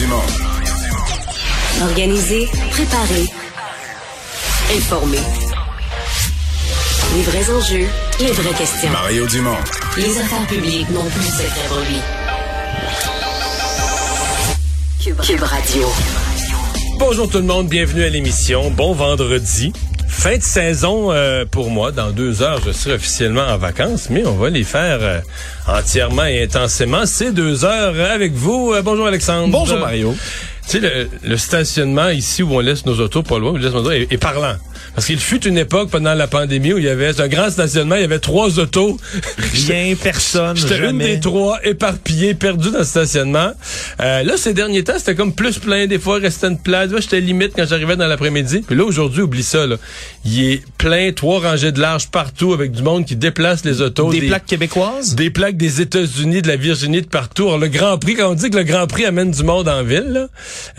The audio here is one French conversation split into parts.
Dumont. Organiser, préparer, informer. Les vrais enjeux, les vraies questions. Mario Dumont. Les affaires publiques n'ont plus de lui. Cube, Cube Radio. Bonjour tout le monde, bienvenue à l'émission. Bon vendredi. Fin de saison euh, pour moi. Dans deux heures, je serai officiellement en vacances, mais on va les faire euh, entièrement et intensément. Ces deux heures avec vous. Euh, bonjour Alexandre. Bonjour Mario. Tu sais, le, le stationnement ici où on laisse nos autos pas loin, où on laisse nos autos, est, est parlant. Parce qu'il fut une époque pendant la pandémie où il y avait un grand stationnement, il y avait trois autos. Rien, personne, J'étais une des trois éparpillées, perdue dans le stationnement. Euh, là, ces derniers temps, c'était comme plus plein. Des fois, il restait une place. J'étais limite quand j'arrivais dans l'après-midi. Puis là, aujourd'hui, oublie ça. Là. Il est plein, trois rangées de large partout avec du monde qui déplace les autos. Des plaques québécoises? Des plaques des États-Unis, de la Virginie, de partout. Alors, le Grand Prix, quand on dit que le Grand Prix amène du monde en ville, là,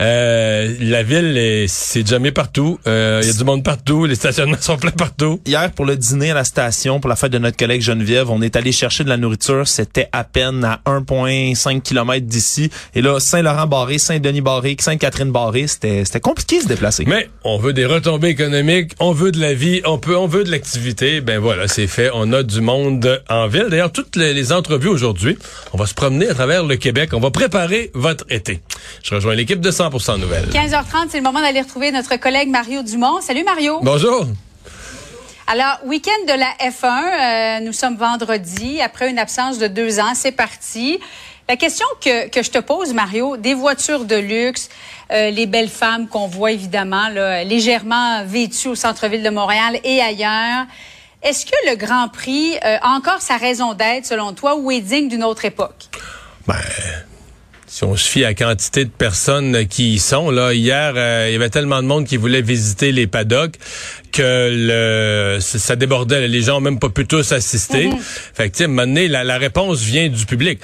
euh, la ville, est- c'est jamais partout. Euh, Il y a du monde partout. Les stationnements sont pleins partout. Hier, pour le dîner à la station, pour la fête de notre collègue Geneviève, on est allé chercher de la nourriture. C'était à peine à 1,5 km d'ici. Et là, Saint-Laurent-Barré, Saint-Denis-Barré, Sainte-Catherine-Barré, c'était c'était compliqué de se déplacer. Mais on veut des retombées économiques, on veut de la vie, on peut, on veut de l'activité. Ben voilà, c'est fait. On a du monde en ville. D'ailleurs, toutes les, les entrevues aujourd'hui, on va se promener à travers le Québec. On va préparer votre été. Je rejoins l'équipe de 100% Nouvelles. 15h30, c'est le moment d'aller retrouver notre collègue Mario Dumont. Salut Mario. Bonjour. Alors, week-end de la F1, euh, nous sommes vendredi, après une absence de deux ans, c'est parti. La question que, que je te pose, Mario, des voitures de luxe, euh, les belles femmes qu'on voit évidemment là, légèrement vêtues au centre-ville de Montréal et ailleurs. Est-ce que le Grand Prix euh, a encore sa raison d'être, selon toi, ou est digne d'une autre époque? Ben, si on se fie à la quantité de personnes qui y sont, là, hier, euh, il y avait tellement de monde qui voulait visiter les paddocks que le, ça débordait. Les gens ont même pas pu tous assister. Fait que, tu sais, la, la réponse vient du public.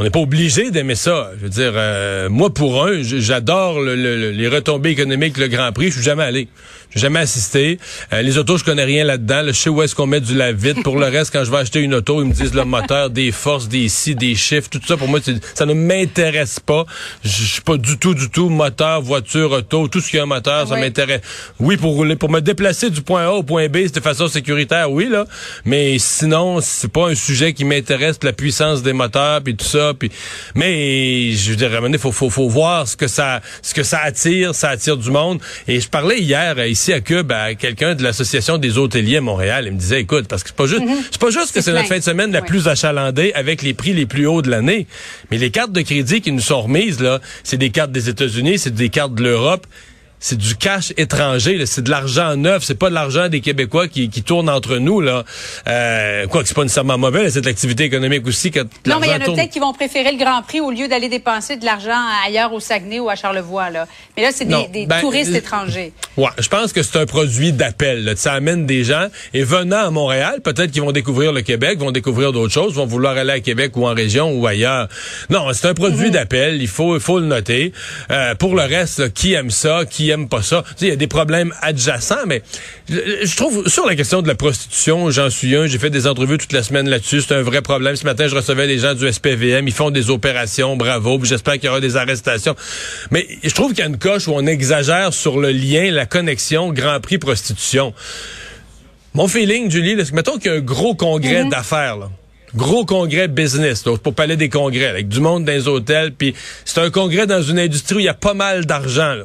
On n'est pas obligé d'aimer ça. Je veux dire, euh, moi, pour un, j'adore le- le- le- les retombées économiques, le Grand Prix. Je suis jamais allé. Je jamais assisté. Euh, les autos, je connais rien là-dedans. là. Je sais où est-ce qu'on met du lave-vide. Pour le reste, quand je vais acheter une auto, ils me disent le moteur, des forces, des si, des chiffres, tout ça. Pour moi, ça ne m'intéresse pas. Je suis pas du tout, du tout moteur, voiture, auto, tout ce qui a un moteur, ça m'intéresse. Oui, pour rouler, pour me déplacer du point A au point B, c'est de façon sécuritaire, oui là. Mais sinon, c'est pas un sujet qui m'intéresse, la puissance des moteurs puis tout ça. Puis, mais je veux dire, donné, faut, faut, faut voir ce que ça, ce que ça attire, ça attire du monde. Et je parlais hier euh, ici à Cube à quelqu'un de l'association des hôteliers à Montréal. Il me disait, écoute, parce que c'est pas juste, c'est pas juste que C'est notre fin de semaine la plus achalandée avec les prix les plus hauts de l'année. Mais les cartes de crédit qui nous sont remises là, c'est des cartes des États-Unis, c'est des cartes de l'Europe. C'est du cash étranger, c'est de l'argent neuf, c'est pas de l'argent des Québécois qui, qui tournent entre nous là. Euh, quoi que c'est pas nécessairement mauvais, c'est de l'activité économique aussi quand Non, mais il y en a tourne. peut-être qui vont préférer le Grand Prix au lieu d'aller dépenser de l'argent ailleurs au Saguenay ou à Charlevoix. Là. Mais là, c'est des, des ben, touristes euh, étrangers. Ouais, je pense que c'est un produit d'appel. Ça amène des gens et venant à Montréal, peut-être qu'ils vont découvrir le Québec, vont découvrir d'autres choses, vont vouloir aller à Québec ou en région ou ailleurs. Non, c'est un produit d'appel. Il faut, il faut le noter. Euh, pour le reste, là, qui aime ça, qui pas ça. Il y a des problèmes adjacents, mais je, je trouve sur la question de la prostitution, j'en suis un. J'ai fait des entrevues toute la semaine là-dessus. C'est un vrai problème. Ce matin, je recevais des gens du SPVM. Ils font des opérations. Bravo. J'espère qu'il y aura des arrestations. Mais je trouve qu'il y a une coche où on exagère sur le lien, la connexion Grand Prix prostitution. Mon feeling, Julie, c'est que mettons qu'il y a un gros congrès d'affaires, là. Gros congrès business, là, pour parler des congrès, avec du monde dans les hôtels, puis c'est un congrès dans une industrie où il y a pas mal d'argent.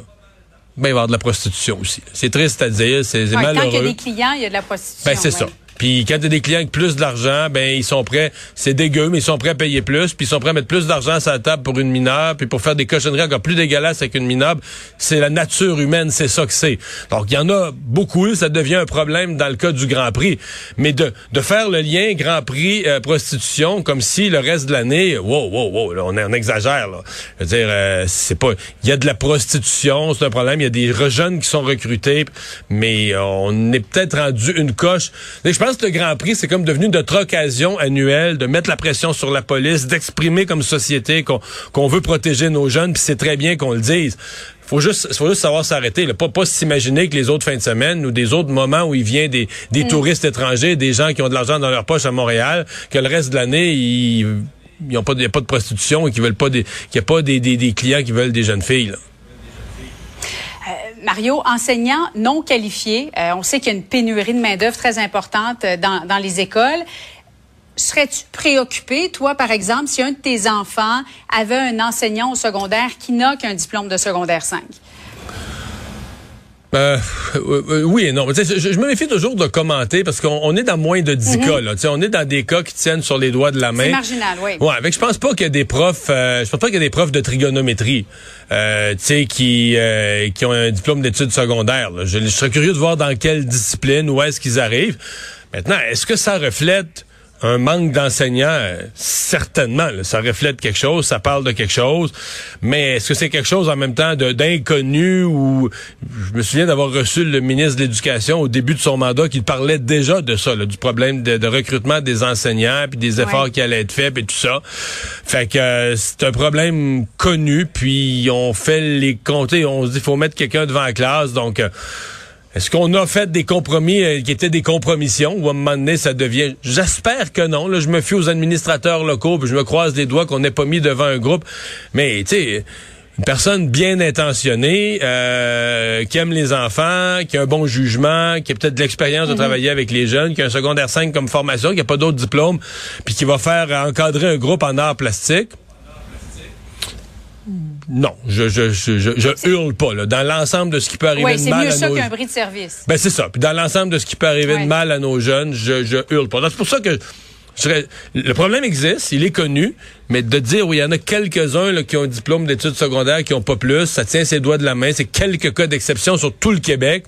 Ben, il va y avoir de la prostitution aussi. C'est triste à dire, c'est Ouais, malheureux. tant qu'il y a des clients, il y a de la prostitution. Ben, c'est ça. Puis quand t'as des clients avec plus d'argent, ben ils sont prêts, c'est dégueu, mais ils sont prêts à payer plus, puis ils sont prêts à mettre plus d'argent sur la table pour une mineure, puis pour faire des cochonneries encore plus dégueulasses avec une mineure. C'est la nature humaine, c'est ça que c'est. Donc il y en a beaucoup, ça devient un problème dans le cas du Grand Prix. Mais de, de faire le lien Grand Prix euh, prostitution comme si le reste de l'année, wow, wow, wow, là, on, on exagère là. Je veux dire, euh, c'est pas, il y a de la prostitution, c'est un problème. Il y a des jeunes qui sont recrutés, mais on est peut-être rendu une coche. Je pense que le Grand Prix, c'est comme devenu notre occasion annuelle de mettre la pression sur la police, d'exprimer comme société qu'on veut protéger nos jeunes, puis c'est très bien qu'on le dise. Faut juste, faut juste savoir s'arrêter. Pas, pas s'imaginer que les autres fins de semaine ou des autres moments où il vient des, des touristes étrangers, des gens qui ont de l'argent dans leur poche à Montréal, que le reste de l'année, ils ils ont pas, y a pas de prostitution et qui veulent pas des, qu'il n'y a pas des, des, des, clients qui veulent des jeunes filles. Là. Mario, enseignants non qualifiés, euh, on sait qu'il y a une pénurie de main-d'œuvre très importante euh, dans, dans les écoles. Serais-tu préoccupé, toi, par exemple, si un de tes enfants avait un enseignant au secondaire qui n'a qu'un diplôme de secondaire 5? Euh, oui et non. Je, je, me méfie toujours de commenter parce qu'on est dans moins de 10 mm-hmm. cas. Là. on est dans des cas qui tiennent sur les doigts de la main. C'est marginal, oui. Ouais, avec je pense pas qu'il y a des profs. Euh, je pense pas qu'il y a des profs de trigonométrie, euh, qui euh, qui ont un diplôme d'études secondaires. Je, je serais curieux de voir dans quelle discipline où est-ce qu'ils arrivent. Maintenant, est-ce que ça reflète un manque d'enseignants, certainement, ça reflète quelque chose, ça parle de quelque chose, mais est-ce que c'est quelque chose en même temps d'inconnu ou je me souviens d'avoir reçu le ministre de l'Éducation au début de son mandat qui parlait déjà de ça, du problème de, recrutement des enseignants, puis des efforts qui allaient être faits, et tout ça. Fait que euh, c'est un problème connu, puis on fait les compter, on se dit faut mettre quelqu'un devant la classe, donc... Euh, est-ce qu'on a fait des compromis euh, qui étaient des compromissions ou à un moment donné ça devient J'espère que non. Là, je me fie aux administrateurs locaux, puis je me croise les doigts qu'on n'ait pas mis devant un groupe. Mais tu sais, une personne bien intentionnée, euh, qui aime les enfants, qui a un bon jugement, qui a peut-être de l'expérience de mhm. travailler avec les jeunes, qui a un secondaire 5 comme formation, qui a pas d'autres diplômes, puis qui va faire encadrer un groupe en art plastique non, je je je, je, hurle pas là. Dans l'ensemble de ce qui peut arriver de mal à nos... c'est mieux ça qu'un bris de service. Ben c'est ça. Puis dans l'ensemble de ce qui peut arriver de mal à nos jeunes, je je hurle pas. C'est pour ça que le problème existe, il est connu, mais de dire où il y en a quelques-uns qui ont un diplôme d'études secondaires qui ont pas plus, ça tient ses doigts de la main, c'est quelques cas d'exception sur tout le Québec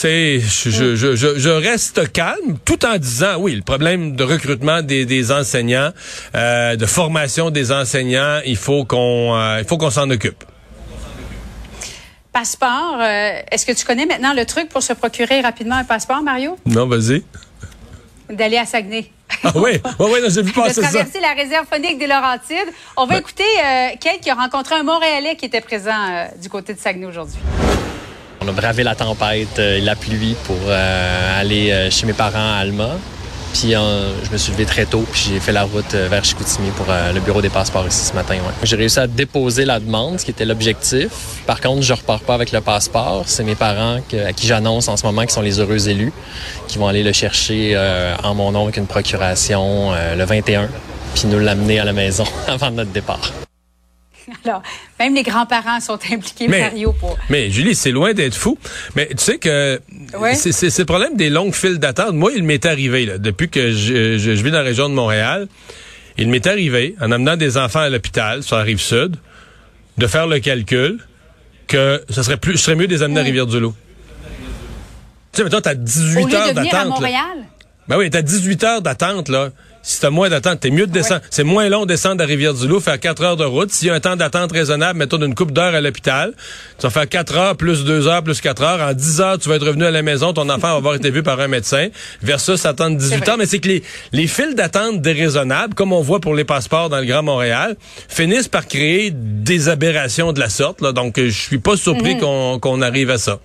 c'est je, je, je, je, reste calme tout en disant oui le problème de recrutement des, des enseignants euh, de formation des enseignants il faut qu'on euh, il faut qu'on s'en occupe passeport euh, est-ce que tu connais maintenant le truc pour se procurer rapidement un passeport Mario? Non vas-y d'aller à Saguenay ah oui, oui, oui, j'ai vu passer ça. De traverser la réserve phonique des Laurentides. On va écouter euh, Kate qui a rencontré un Montréalais qui était présent du côté de Saguenay aujourd'hui. On a bravé la tempête et la pluie pour euh, aller euh, chez mes parents à Alma. Puis euh, je me suis levé très tôt, puis j'ai fait la route vers Chicoutimi pour le bureau des passeports ici ce matin. J'ai réussi à déposer la demande, ce qui était l'objectif. Par contre, je repars pas avec le passeport. C'est mes parents à qui j'annonce en ce moment qui sont les heureux élus, qui vont aller le chercher en mon nom avec une procuration le 21, puis nous l'amener à la maison avant notre départ. Alors, même les grands-parents sont impliqués, mais, Mario, pour... Mais Julie, c'est loin d'être fou. Mais tu sais que c'est le problème des longues files d'attente. Moi, il m'est arrivé, là, depuis que je, je, vis dans la région de Montréal, il m'est arrivé, en amenant des enfants à l'hôpital sur la rive sud, de faire le calcul que ce serait plus, ce serait mieux de les amener à Rivière-du-Loup. Tu sais, maintenant, t'as 18 heures d'attente. à Montréal? Ben oui, t'as 18 heures d'attente, là. Si t'as moins d'attente, t'es mieux de descendre. C'est moins long de descendre à Rivière-du-Loup, faire 4 heures de route. S'il y a un temps d'attente raisonnable, mettons d'une coupe d'heures à l'hôpital, tu vas faire 4 heures plus 2 heures plus 4 heures. En 10 heures, tu vas être revenu à la maison, ton enfant va avoir été vu par un médecin. Versus attendre 18 heures. Mais c'est que les, les files d'attente déraisonnables, comme on voit pour les passeports dans le Grand Montréal, finissent par créer des aberrations de la sorte. Là. Donc, je suis pas surpris mhm. qu'on arrive à ça.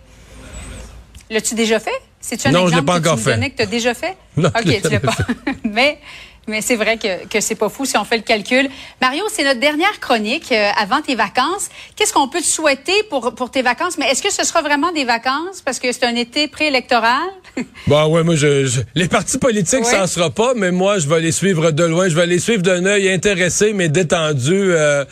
L'as-tu déjà fait? C'est-tu un non, exemple je pas encore fait. que tu as déjà fait? Non, OK, tu l'as pas. Mais mais c'est vrai que, que c'est pas fou si on fait le calcul. Mario, c'est notre dernière chronique euh, avant tes vacances. Qu'est-ce qu'on peut te souhaiter pour, pour tes vacances? Mais est-ce que ce sera vraiment des vacances? Parce que c'est un été préélectoral? bah ouais, moi, je, les partis politiques, ça en sera pas, mais moi, je vais les suivre de loin. Je vais les suivre d'un œil intéressé, mais détendu euh,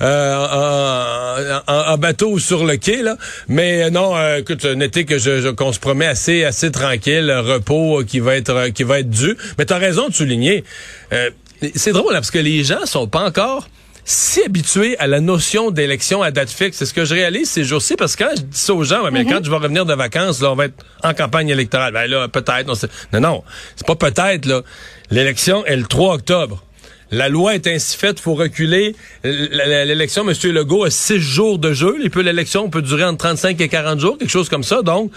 euh, en, en, bateau ou sur le quai. Là. Mais non, écoute, un été que je, qu'on se promet assez, assez tranquille, repos qui va être qui va être dû. Mais tu as raison de souligner. Euh, c'est drôle, parce que les gens sont pas encore si habitués à la notion d'élection à date fixe. C'est ce que je réalise ces jours-ci, parce que quand je dis ça aux gens, mais mm-hmm. quand je vais revenir de vacances, là, on va être en campagne électorale. Ben là, peut-être. Non, non, c'est pas peut-être, là. L'élection est le 3 octobre. La loi est ainsi faite, faut reculer. L'élection, M. Legault a six jours de jeu. Et puis l'élection peut durer entre 35 et 40 jours, quelque chose comme ça. Donc,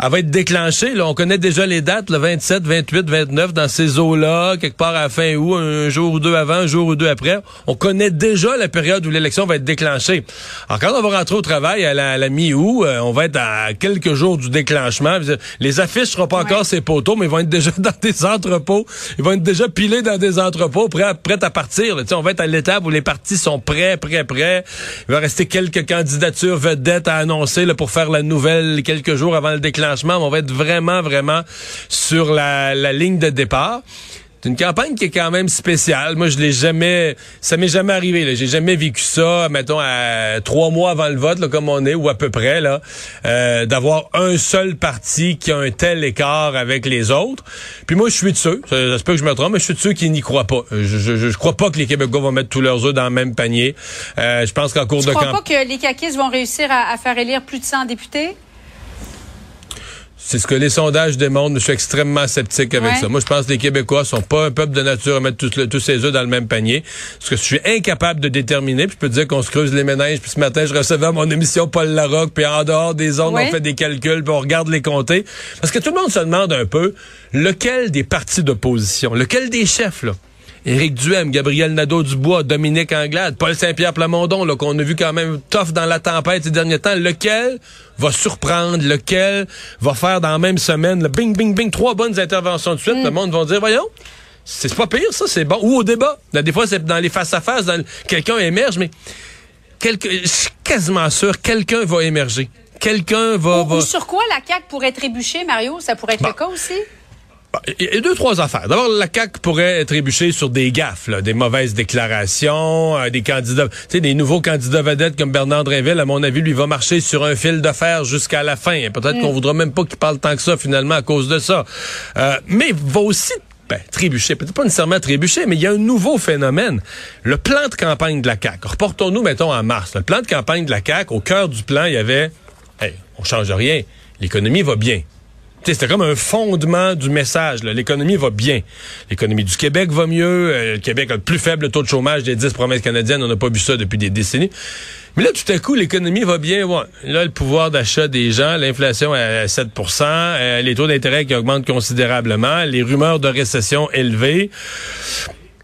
elle va être déclenchée. Là. On connaît déjà les dates, le 27, 28, 29, dans ces eaux-là, quelque part à la fin août, un jour ou deux avant, un jour ou deux après. On connaît déjà la période où l'élection va être déclenchée. Alors, quand on va rentrer au travail à la, mi-août, euh, on va être à quelques jours du déclenchement. Les affiches seront pas encore ces poteaux, mais ils vont être déjà dans des entrepôts. Ils vont être déjà pilés dans des entrepôts, prêts à, prêts à partir. Là. On va être à l'étape où les partis sont prêts, prêts, prêts. Il va rester quelques candidatures vedettes à annoncer là, pour faire la nouvelle quelques jours avant le déclenchement on va être vraiment, vraiment sur la, ligne de départ. C'est une campagne qui est quand même spéciale. Moi, je l'ai jamais, ça m'est jamais arrivé. J'ai jamais vécu ça, mettons à trois mois avant le vote, là, comme on est, ou à peu près là, euh, d'avoir un seul parti qui a un tel écart avec les autres. Puis moi, je suis de ceux, ça, se peut que je me trompe, mais je suis de ceux qui n'y croient pas. Je, je, crois pas que les Québécois vont mettre tous leurs œufs dans le même panier. Euh, je pense qu'en cours de campagne, crois pas que les caquistes vont réussir à, à faire élire plus de 100 députés? C'est ce que les sondages démontrent. Je suis extrêmement sceptique avec ça. Moi, je pense que les Québécois sont pas un peuple de nature à mettre tous, tous ses œufs dans le même panier. Ce que je suis incapable de déterminer. Puis je peux te dire qu'on se creuse les ménages. Puis ce matin, je recevais à mon émission Paul Larocque. Puis en dehors des zones, on fait des calculs. Puis on regarde les comtés. Parce que tout le monde se demande un peu lequel des partis d'opposition, lequel des chefs, là, Éric Duhem, Gabriel Nadeau-Dubois, Dominique Anglade, Paul Saint-Pierre Plamondon, là, qu'on a vu quand même tough dans la tempête ces derniers temps, lequel va surprendre, lequel va faire dans la même semaine, le bing, bing, bing, trois bonnes interventions de suite, mm. le monde va dire, voyons, c'est pas pire, ça, c'est bon. Ou au débat. des fois, c'est dans les face-à-face, quelqu'un émerge, mais quelque, je suis quasiment sûr, quelqu'un va émerger. Quelqu'un va, ou, sur quoi la CAQ pourrait trébucher, Mario? Ça pourrait être le cas aussi? Il y a deux, trois affaires. D'abord, la CAQ pourrait trébucher sur des gaffes, des mauvaises déclarations, euh, des candidats, tu sais, des nouveaux candidats vedettes comme Bernard Drinville, à mon avis, lui va marcher sur un fil de fer jusqu'à la fin. Peut-être mm. qu'on voudra même pas qu'il parle tant que ça, finalement, à cause de ça. Euh, mais va aussi ben, trébucher, peut-être pas nécessairement trébucher, mais il y a un nouveau phénomène. Le plan de campagne de la CAQ. Reportons-nous, mettons, en mars. Le plan de campagne de la CAQ, au cœur du plan, il y avait, hey, on change rien. L'économie va bien. C'était comme un fondement du message. L'économie va bien. L'économie du Québec va mieux. Euh, le Québec a le plus faible taux de chômage des dix promesses canadiennes. On n'a pas vu ça depuis des décennies. Mais là, tout à coup, l'économie va bien. Là, le pouvoir d'achat des gens, l'inflation à 7% euh, les taux d'intérêt qui augmentent considérablement, les rumeurs de récession élevées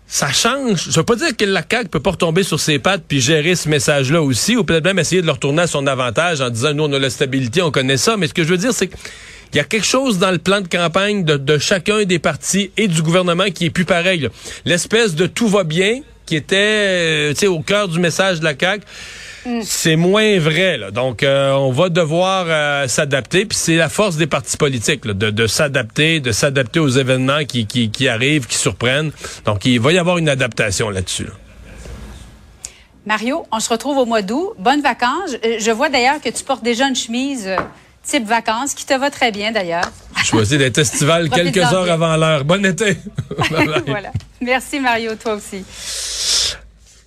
ça change. Je veux pas dire que la CAQ peut pas retomber sur ses pattes puis gérer ce message-là aussi, ou peut-être même essayer de le retourner à son avantage en disant nous on a la stabilité, on connaît ça. Mais ce que je veux dire, c'est que il y a quelque chose dans le plan de campagne de, chacun des partis et du gouvernement qui est plus pareil. L'espèce de tout va bien qui était euh, au cœur du message de la CAQ. Mm. C'est moins vrai. Là. Donc, euh, on va devoir euh, s'adapter. Puis c'est la force des partis politiques de, s'adapter, de s'adapter aux événements qui, qui, arrivent, qui surprennent. Donc, il va y avoir une adaptation là-dessus. Mario, on se retrouve au mois d'août. Bonnes vacances. Je vois d'ailleurs que tu portes déjà une chemise type vacances, qui te va très bien d'ailleurs. Choisis d'être estival quelques heures avant l'heure. Bon été. voilà. Merci Mario, toi aussi.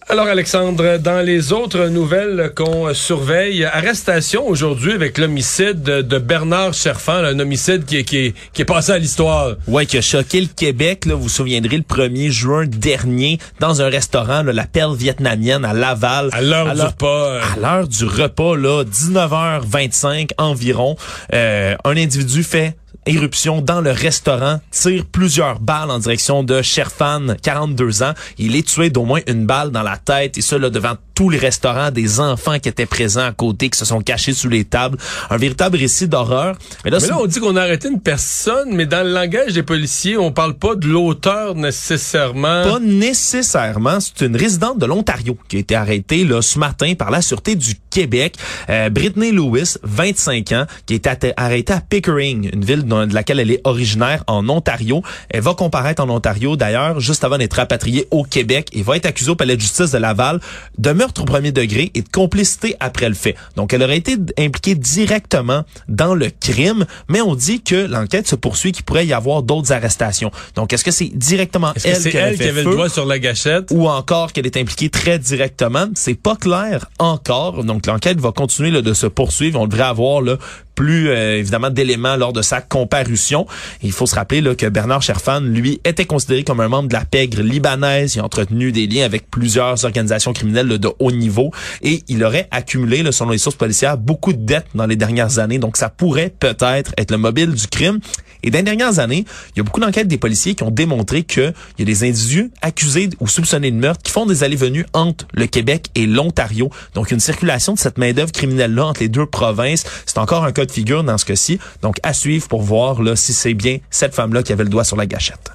Alors Alexandre, dans les autres nouvelles qu'on surveille, arrestation aujourd'hui avec l'homicide de Bernard Cherfan, un homicide qui est, qui est, passé à l'histoire. Ouais, qui a choqué le Québec. Là, vous vous souviendrez le 1er juin dernier dans un restaurant, la Perle vietnamienne à Laval. À l'heure du repas. Euh. À l'heure du repas, là, 19h25 environ, euh, un individu fait éruption dans le restaurant, tire plusieurs balles en direction de Sherfan, 42 ans. Il est tué d'au moins une balle dans la tête et cela devant tous les restaurants, des enfants qui étaient présents à côté, qui se sont cachés sous les tables. Un véritable récit d'horreur. Mais là, on dit qu'on a arrêté une personne, mais dans le langage des policiers, on parle pas de l'auteur nécessairement. Pas nécessairement. C'est une résidente de l'Ontario qui a été arrêtée là, ce matin par la Sûreté du Québec. Euh, Brittany Lewis, 25 ans, qui a été arrêtée à Pickering, une ville de laquelle elle est originaire en Ontario. Elle va comparaître en Ontario d'ailleurs, juste avant d'être rapatriée au Québec et va être accusée au palais de justice de Laval de meurtre au premier degré et de complicité après le fait. Donc, elle aurait été impliquée directement dans le crime, mais on dit que l'enquête se poursuit, qu'il pourrait y avoir d'autres arrestations. Donc, est-ce que c'est directement elle, qui, elle qui avait le doigt sur la gâchette? ou encore qu'elle est impliquée très directement? C'est pas clair encore. Donc, l'enquête va continuer là, de se poursuivre. On devrait avoir là, plus euh, évidemment d'éléments lors de sa comparution. il faut se rappeler là, que Bernard Sherfan, lui, était considéré comme un membre de la pègre libanaise. Il a entretenu des liens avec plusieurs organisations criminelles de haut niveau et il aurait accumulé, là, selon les sources policières, beaucoup de dettes dans les dernières années. Donc ça pourrait peut-être être le mobile du crime. Et dans les dernières années, il y a beaucoup d'enquêtes des policiers qui ont démontré qu'il y a des individus accusés ou soupçonnés de meurtre qui font des allées-venues entre le Québec et l'Ontario. Donc une circulation de cette main-d'œuvre criminelle-là entre les deux provinces. C'est encore un cas figure dans ce cas-ci. Donc à suivre pour voir là, si c'est bien cette femme-là qui avait le doigt sur la gâchette.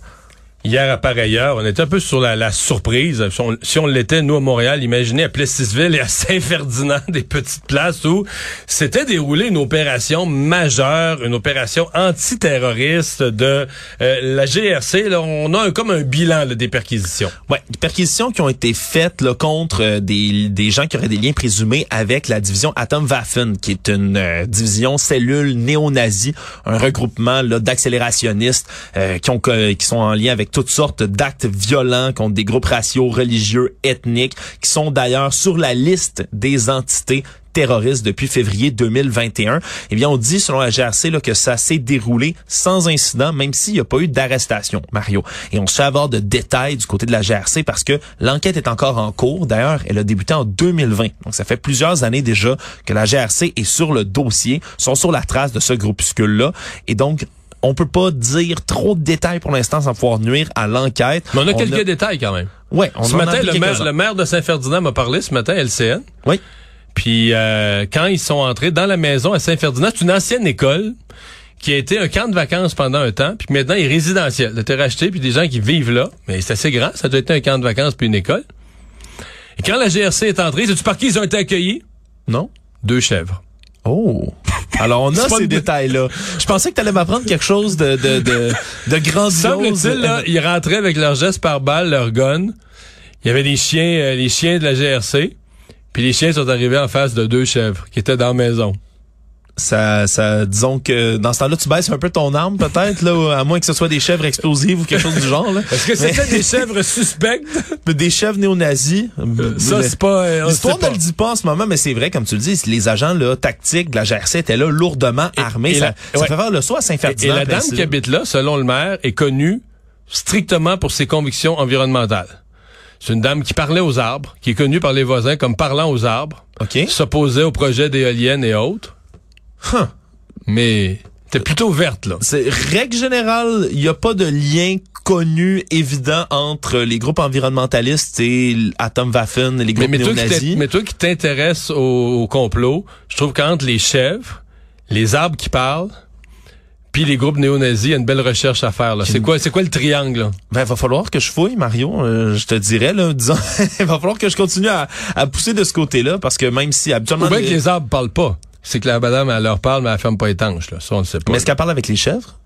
Hier, à pareille heure, on était un peu sur la, surprise. Si on, l'était, nous, à Montréal, imaginez à Plessisville et à Saint-Ferdinand, des petites places où s'était déroulée une opération majeure, une opération antiterroriste de euh, la GRC. Là, on a comme un bilan des perquisitions. Ouais, des perquisitions qui ont été faites là, contre euh, des, des gens qui auraient des liens présumés avec la division Atomwaffen, qui est une euh, division cellule néo-nazie, un regroupement d'accélérationnistes qui, ont, qui sont en lien avec toutes sortes d'actes violents contre des groupes raciaux, religieux, ethniques, qui sont d'ailleurs sur la liste des entités terroristes depuis février 2021. Eh bien, on dit, selon la GRC, là, que ça s'est déroulé sans incident, même s'il n'y a pas eu d'arrestation, Mario. Et on sait avoir de détails du côté de la GRC parce que l'enquête est encore en cours. D'ailleurs, elle a débuté en 2020. Donc, ça fait plusieurs années déjà que la GRC est sur le dossier, sont sur la trace de ce groupuscule-là. Et donc, on peut pas dire trop de détails pour l'instant sans pouvoir nuire à l'enquête. Mais on a quelques détails quand même. Ouais, on ce matin, le maire, le maire, de Saint-Ferdinand m'a parlé ce matin, LCN. Oui. Puis euh, quand ils sont entrés dans la maison à Saint-Ferdinand, c'est une ancienne école qui a été un camp de vacances pendant un temps, puis maintenant il est résidentiel. De racheté, puis des gens qui vivent là. Mais c'est assez grand, ça doit être un camp de vacances puis une école. Et quand la GRC est entrée, sais-tu par qui ils ont été accueillis? Non. Deux chèvres. Oh. Alors, on a ces détails-là. Je pensais que tu allais m'apprendre quelque chose de, de, de, de grandiose. Semble-t-il, là, ils rentraient avec leur geste par balle, leur gun. Il y avait des chiens, euh, les chiens de la GRC. Puis les chiens sont arrivés en face de deux chèvres qui étaient dans la maison ça, ça, disons que dans ce temps-là, tu baisses un peu ton arme, peut-être, là, à moins que ce soit des chèvres explosives ou quelque chose du genre. Est-ce que c'était des chèvres suspectes? Des chèvres néo-nazis. Ça, c'est pas... Euh, L'histoire ne le dit pas en ce moment, mais c'est vrai, comme tu le dis, les agents là, tactiques de la GRC étaient là lourdement armés. ça, fait faire le soir à Saint-Ferdinand. Et, la dame qui habite là, selon le maire, est connue strictement pour ses convictions environnementales. C'est une dame qui parlait aux arbres, qui est connue par les voisins comme parlant aux arbres, okay. s'opposait au projet d'éoliennes et autres. Huh. Mais t'es plutôt verte, là. C'est règle générale, il n'y a pas de lien connu, évident entre les groupes environnementalistes et Atomwaffen, les groupes mais, mais néo-nazis. mais toi qui t'intéresses au, complot, je trouve qu'entre les chèvres, les arbres qui parlent, puis les groupes néo-nazis, il y a une belle recherche à faire. Là. C'est quoi, c'est quoi le triangle? Là? Ben, va falloir que je fouille, Mario. Euh, je te dirais, là, disons, il va falloir que je continue à, pousser de ce côté-là, parce que même si habituellement... Ou bien que les arbres parlent pas c'est que la madame, elle leur parle, mais elle ferme pas étanche, là. Ça, on ne sait pas. Mais est-ce qu'elle parle avec les chèvres?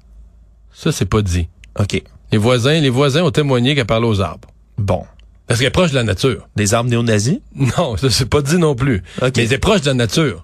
Ça, c'est pas dit. OK. Les voisins, les voisins ont témoigné qu'elle parle aux arbres. Bon. Parce qu'elle est proche de la nature. Des arbres néo-nazis? Non, ça, c'est pas dit non plus. Mais elle est proche de la nature.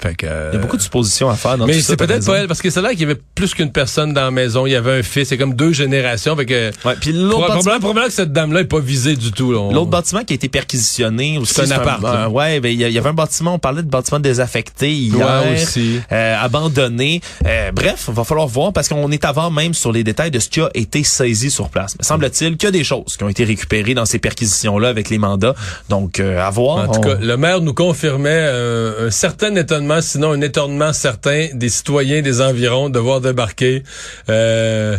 Fait que, il y a beaucoup de suppositions à faire dans Mais c'est peut-être pas elle, parce que c'est là qu'il y avait plus qu'une personne dans la maison. Il y avait un fils. C'est comme deux générations. Fait que, ouais, puis l'autre bâtiment... probablement que cette dame-là est pas visée du tout. L'autre bâtiment qui a été perquisitionné aussi. C'est un appart. ouais, ben, il y, avait un bâtiment, on parlait de bâtiment désaffecté hier. Ouais, aussi. Euh, abandonné. Euh, bref, il va falloir voir parce qu'on est avant même sur les détails de ce qui a été saisi sur place. Mais semble-t-il qu'il y a des choses qui ont été récupérées dans ces perquisitions-là avec les mandats. Donc, euh, à voir. En tout cas, le maire nous confirmait euh, un certain étonnement, sinon un étonnement certains des citoyens des environs de voir débarquer. Euh,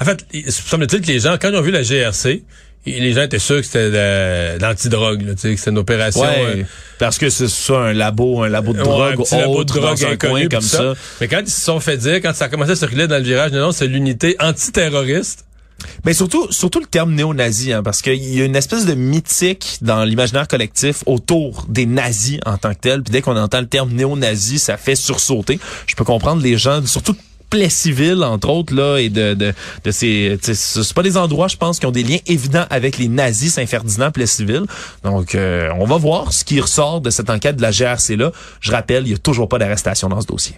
en fait, semble-t-il que les gens, quand ils ont vu la GRC, les gens étaient sûrs que c'était de, l'antidrogue, que c'était une opération. Euh, parce que c'est ça un labo, un labo de drogue, un labo de drogue inconnu comme ça. Mais quand ils se sont fait dire, quand ça a commencé à circuler dans le virage, non, non c'est l'unité antiterroriste. Mais surtout, surtout le terme néo-nazi, hein, parce qu'il y a une espèce de mythique dans l'imaginaire collectif autour des nazis en tant que tel. Puis dès qu'on entend le terme néo-nazi, ça fait sursauter. Je peux comprendre les gens, surtout civil entre autres là et de de, de ces c'est pas des endroits je pense qui ont des liens évidents avec les nazis Saint-Ferdinand civil donc euh, on va voir ce qui ressort de cette enquête de la GRC là je rappelle il y a toujours pas d'arrestation dans ce dossier